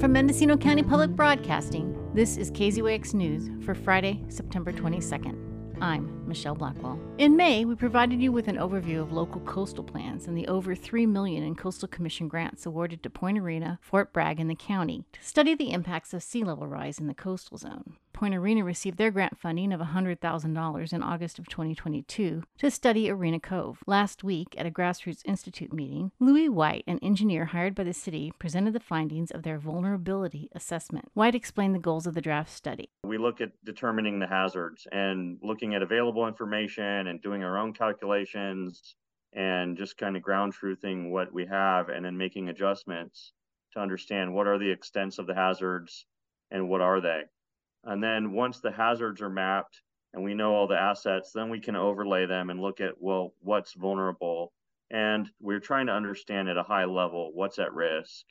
From Mendocino County Public Broadcasting, this is KZYX News for Friday, September 22nd. I'm Michelle Blackwell. In May, we provided you with an overview of local coastal plans and the over 3 million in Coastal Commission grants awarded to Point Arena, Fort Bragg, and the county to study the impacts of sea level rise in the coastal zone. Point Arena received their grant funding of $100,000 in August of 2022 to study Arena Cove. Last week, at a Grassroots Institute meeting, Louis White, an engineer hired by the city, presented the findings of their vulnerability assessment. White explained the goals of the draft study. We look at determining the hazards and looking at available information and doing our own calculations and just kind of ground truthing what we have and then making adjustments to understand what are the extents of the hazards and what are they and then once the hazards are mapped and we know all the assets, then we can overlay them and look at, well, what's vulnerable. And we're trying to understand at a high level what's at risk.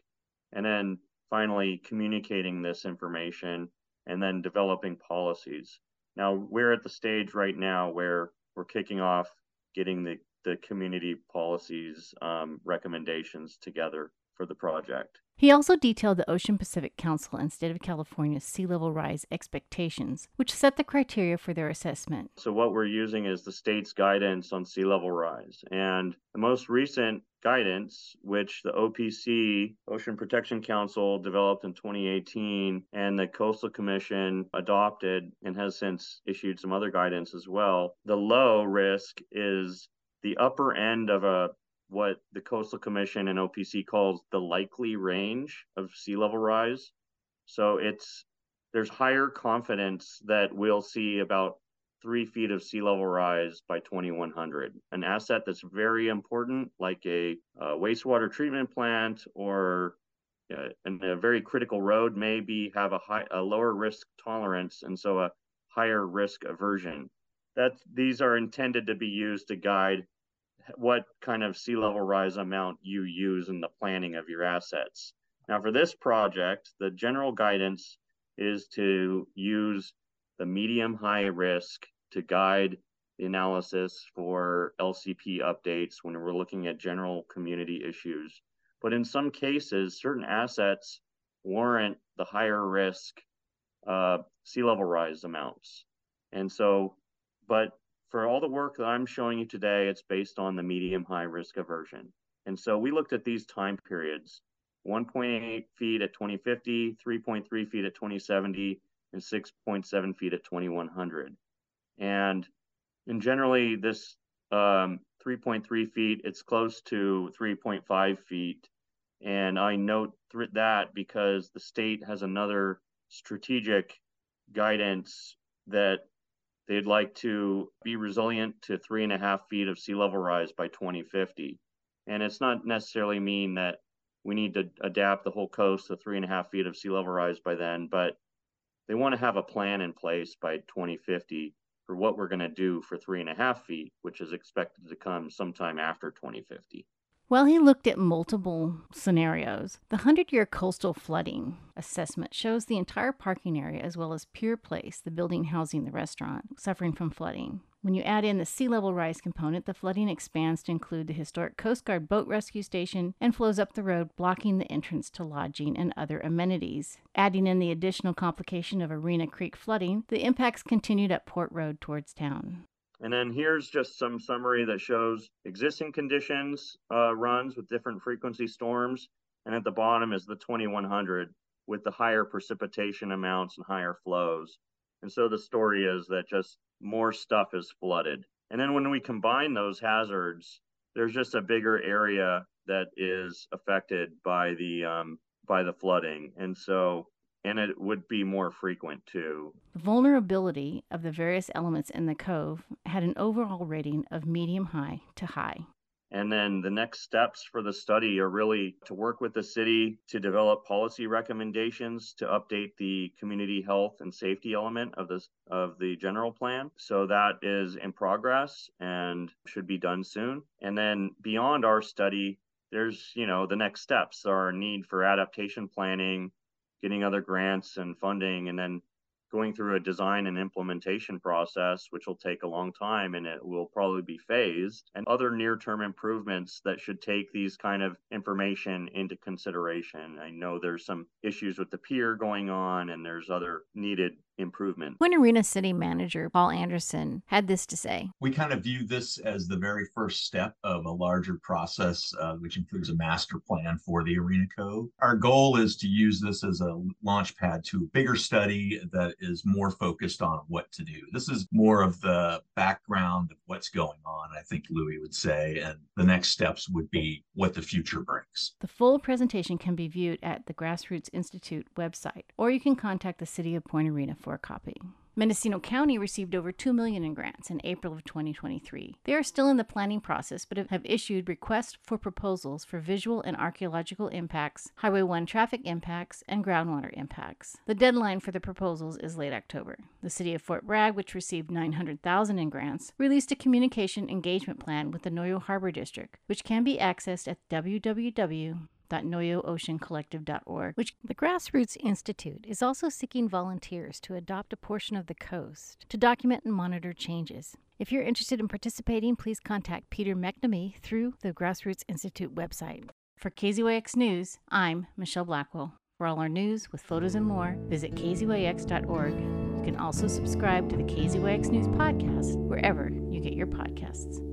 And then finally communicating this information and then developing policies. Now we're at the stage right now where we're kicking off getting the, the community policies um, recommendations together for the project. He also detailed the Ocean Pacific Council and State of California's sea level rise expectations, which set the criteria for their assessment. So, what we're using is the state's guidance on sea level rise. And the most recent guidance, which the OPC, Ocean Protection Council, developed in 2018, and the Coastal Commission adopted and has since issued some other guidance as well. The low risk is the upper end of a what the Coastal Commission and OPC calls the likely range of sea level rise. So it's there's higher confidence that we'll see about three feet of sea level rise by 2100. An asset that's very important, like a, a wastewater treatment plant or uh, a very critical road, may be have a high a lower risk tolerance and so a higher risk aversion. That these are intended to be used to guide what kind of sea level rise amount you use in the planning of your assets. Now, for this project, the general guidance is to use the medium high risk to guide the analysis for LCP updates when we're looking at general community issues. But in some cases, certain assets warrant the higher risk uh, sea level rise amounts. And so, but for all the work that I'm showing you today, it's based on the medium high risk aversion. And so we looked at these time periods 1.8 feet at 2050, 3.3 feet at 2070, and 6.7 feet at 2100. And and generally, this um, 3.3 feet, it's close to 3.5 feet. And I note th- that because the state has another strategic guidance that They'd like to be resilient to three and a half feet of sea level rise by 2050. And it's not necessarily mean that we need to adapt the whole coast to three and a half feet of sea level rise by then, but they want to have a plan in place by 2050 for what we're going to do for three and a half feet, which is expected to come sometime after 2050. While he looked at multiple scenarios, the 100 year coastal flooding assessment shows the entire parking area, as well as Pier Place, the building housing the restaurant, suffering from flooding. When you add in the sea level rise component, the flooding expands to include the historic Coast Guard boat rescue station and flows up the road, blocking the entrance to lodging and other amenities. Adding in the additional complication of Arena Creek flooding, the impacts continued up Port Road towards town. And then here's just some summary that shows existing conditions uh, runs with different frequency storms. And at the bottom is the 2100 with the higher precipitation amounts and higher flows. And so the story is that just more stuff is flooded. And then when we combine those hazards, there's just a bigger area that is affected by the um, by the flooding. And so and it would be more frequent too. The vulnerability of the various elements in the cove had an overall rating of medium high to high. And then the next steps for the study are really to work with the city to develop policy recommendations to update the community health and safety element of this of the general plan. So that is in progress and should be done soon. And then beyond our study, there's, you know, the next steps are need for adaptation planning, getting other grants and funding, and then going through a design and implementation process, which will take a long time and it will probably be phased, and other near term improvements that should take these kind of information into consideration. I know there's some issues with the pier going on, and there's other needed improvement. Point Arena City Manager Paul Anderson had this to say We kind of view this as the very first step of a larger process, uh, which includes a master plan for the Arena Cove. Our goal is to use this as a launch pad to a bigger study that is more focused on what to do. This is more of the background of what's going on, I think Louis would say, and the next steps would be what the future brings. The full presentation can be viewed at the Grassroots Institute website, or you can contact the City of Point Arena for a copy. Mendocino County received over 2 million in grants in April of 2023. They are still in the planning process but have issued requests for proposals for visual and archaeological impacts, Highway 1 traffic impacts, and groundwater impacts. The deadline for the proposals is late October. The city of Fort Bragg, which received 900,000 in grants, released a communication engagement plan with the Noyo Harbor District, which can be accessed at www www.noyooceancollective.org, which the Grassroots Institute is also seeking volunteers to adopt a portion of the coast to document and monitor changes. If you're interested in participating, please contact Peter McNamee through the Grassroots Institute website. For KZYX News, I'm Michelle Blackwell. For all our news with photos and more, visit kzyx.org. You can also subscribe to the KZYX News podcast wherever you get your podcasts.